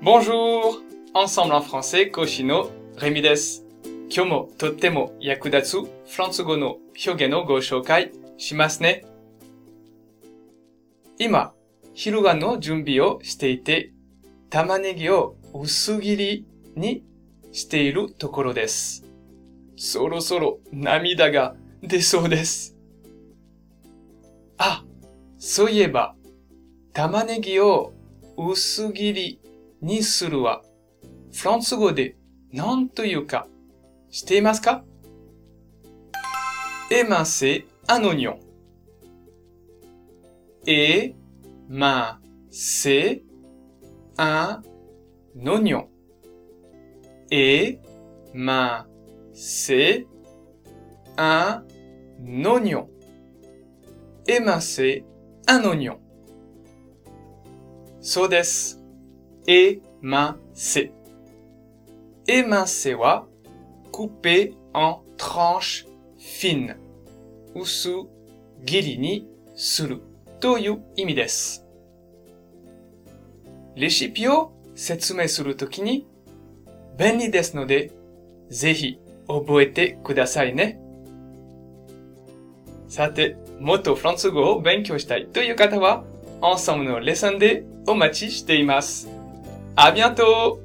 Bonjour! Ensemble en français, Koshino, Rémi です。今日もとっても役立つフランス語の表現をご紹介しますね。今、昼間の準備をしていて、玉ねぎを薄切りにしているところです。そろそろ涙が出そうです。あ、そういえば、玉ねぎを薄切りにするは、フランス語でなんというかしていますか？えませあのにョン。エマセアノニョン。エマセアノニョン。エマセアノニョン。そうです。Émincer. émincer は couper en tranche fine 薄切りにするという意味です。レシピを説明するときに便利ですので、ぜひ覚えてくださいね。さて、もっとフランス語を勉強したいという方は、ensemble のレッスンでお待ちしています。À bientôt!